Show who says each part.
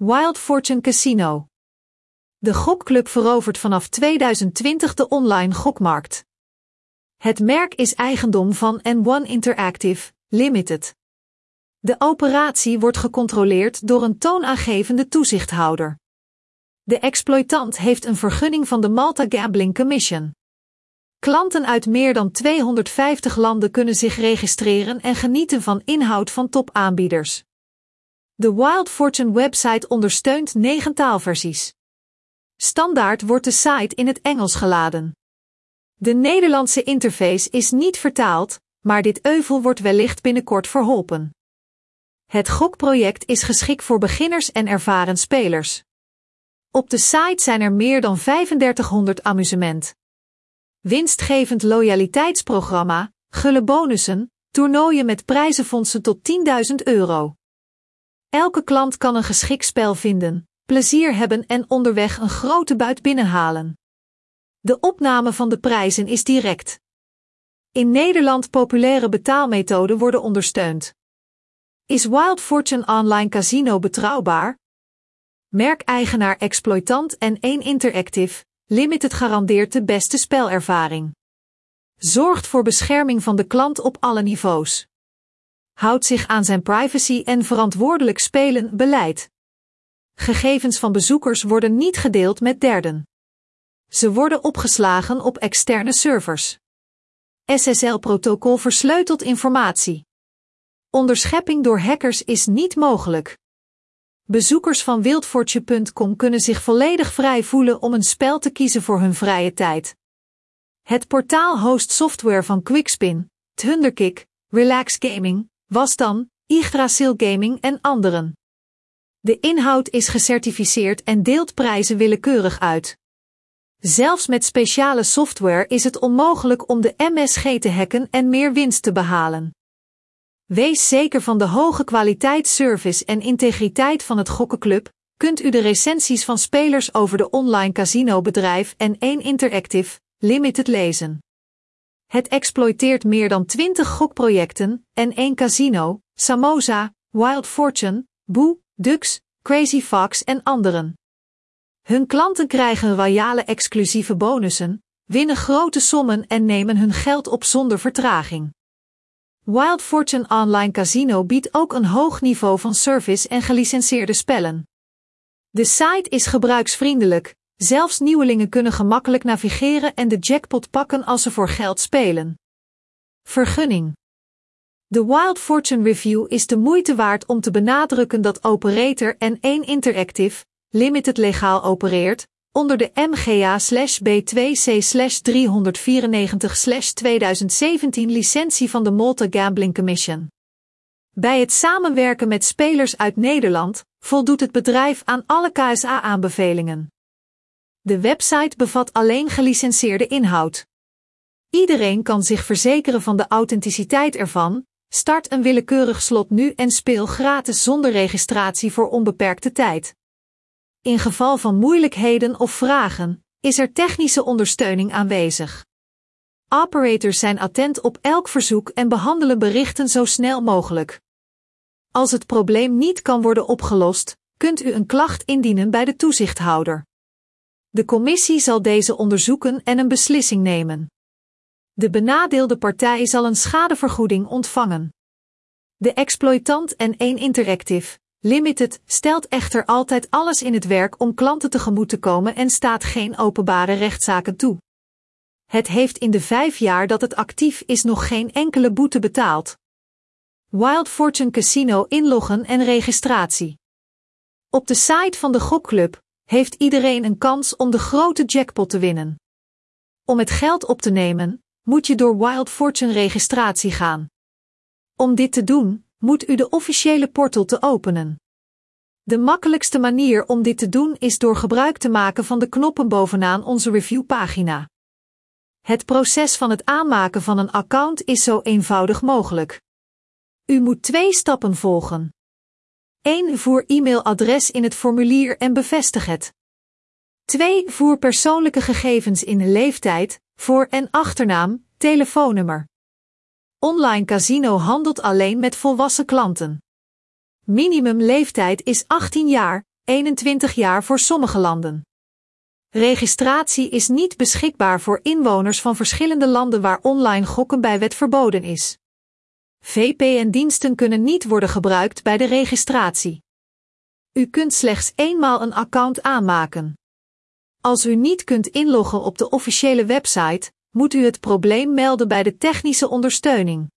Speaker 1: Wild Fortune Casino. De gokclub verovert vanaf 2020 de online gokmarkt. Het merk is eigendom van N1 Interactive Limited. De operatie wordt gecontroleerd door een toonaangevende toezichthouder. De exploitant heeft een vergunning van de Malta Gambling Commission. Klanten uit meer dan 250 landen kunnen zich registreren en genieten van inhoud van topaanbieders. De Wild Fortune website ondersteunt negen taalversies. Standaard wordt de site in het Engels geladen. De Nederlandse interface is niet vertaald, maar dit euvel wordt wellicht binnenkort verholpen. Het gokproject is geschikt voor beginners en ervaren spelers. Op de site zijn er meer dan 3500 amusement. Winstgevend loyaliteitsprogramma, gulle bonussen, toernooien met prijzenfondsen tot 10.000 euro. Elke klant kan een geschikt spel vinden, plezier hebben en onderweg een grote buit binnenhalen. De opname van de prijzen is direct. In Nederland populaire betaalmethoden worden ondersteund. Is Wild Fortune Online Casino betrouwbaar? Merkeigenaar exploitant en 1 Interactive, Limited garandeert de beste spelervaring. Zorgt voor bescherming van de klant op alle niveaus. Houdt zich aan zijn privacy en verantwoordelijk spelen beleid. Gegevens van bezoekers worden niet gedeeld met derden. Ze worden opgeslagen op externe servers. SSL-protocol versleutelt informatie. Onderschepping door hackers is niet mogelijk. Bezoekers van wildfortune.com kunnen zich volledig vrij voelen om een spel te kiezen voor hun vrije tijd. Het portaal host software van Quickspin, Thunderkick, Relax Gaming, Wasdan, Yggdrasil Gaming en anderen. De inhoud is gecertificeerd en deelt prijzen willekeurig uit. Zelfs met speciale software is het onmogelijk om de MSG te hacken en meer winst te behalen. Wees zeker van de hoge kwaliteit service en integriteit van het Gokkenclub, kunt u de recensies van spelers over de online casinobedrijf en 1 Interactive Limited lezen. Het exploiteert meer dan 20 gokprojecten en 1 casino, Samosa, Wild Fortune, Boo, Dux, Crazy Fox en anderen. Hun klanten krijgen royale exclusieve bonussen, winnen grote sommen en nemen hun geld op zonder vertraging. Wild Fortune Online Casino biedt ook een hoog niveau van service en gelicenseerde spellen. De site is gebruiksvriendelijk, zelfs nieuwelingen kunnen gemakkelijk navigeren en de jackpot pakken als ze voor geld spelen. Vergunning. De Wild Fortune Review is de moeite waard om te benadrukken dat operator N1 Interactive Limited legaal opereert, onder de MGA-B2C-394-2017 licentie van de Malta Gambling Commission. Bij het samenwerken met spelers uit Nederland voldoet het bedrijf aan alle KSA-aanbevelingen. De website bevat alleen gelicenseerde inhoud. Iedereen kan zich verzekeren van de authenticiteit ervan. Start een willekeurig slot nu en speel gratis zonder registratie voor onbeperkte tijd. In geval van moeilijkheden of vragen is er technische ondersteuning aanwezig. Operators zijn attent op elk verzoek en behandelen berichten zo snel mogelijk. Als het probleem niet kan worden opgelost, kunt u een klacht indienen bij de toezichthouder. De commissie zal deze onderzoeken en een beslissing nemen. De benadeelde partij zal een schadevergoeding ontvangen. De exploitant en 1 Interactive Limited stelt echter altijd alles in het werk om klanten tegemoet te komen en staat geen openbare rechtszaken toe. Het heeft in de vijf jaar dat het actief is nog geen enkele boete betaald. Wild Fortune Casino inloggen en registratie. Op de site van de gokclub heeft iedereen een kans om de grote jackpot te winnen. Om het geld op te nemen, moet je door Wild Fortune registratie gaan. Om dit te doen, moet u de officiële portal te openen. De makkelijkste manier om dit te doen is door gebruik te maken van de knoppen bovenaan onze reviewpagina. Het proces van het aanmaken van een account is zo eenvoudig mogelijk. U moet twee stappen volgen. 1. Voer e-mailadres in het formulier en bevestig het. 2. Voer persoonlijke gegevens in leeftijd, voor- en achternaam, telefoonnummer. Online casino handelt alleen met volwassen klanten. Minimum leeftijd is 18 jaar 21 jaar voor sommige landen. Registratie is niet beschikbaar voor inwoners van verschillende landen waar online gokken bij wet verboden is. VPN-diensten kunnen niet worden gebruikt bij de registratie. U kunt slechts eenmaal een account aanmaken. Als u niet kunt inloggen op de officiële website, moet u het probleem melden bij de technische ondersteuning.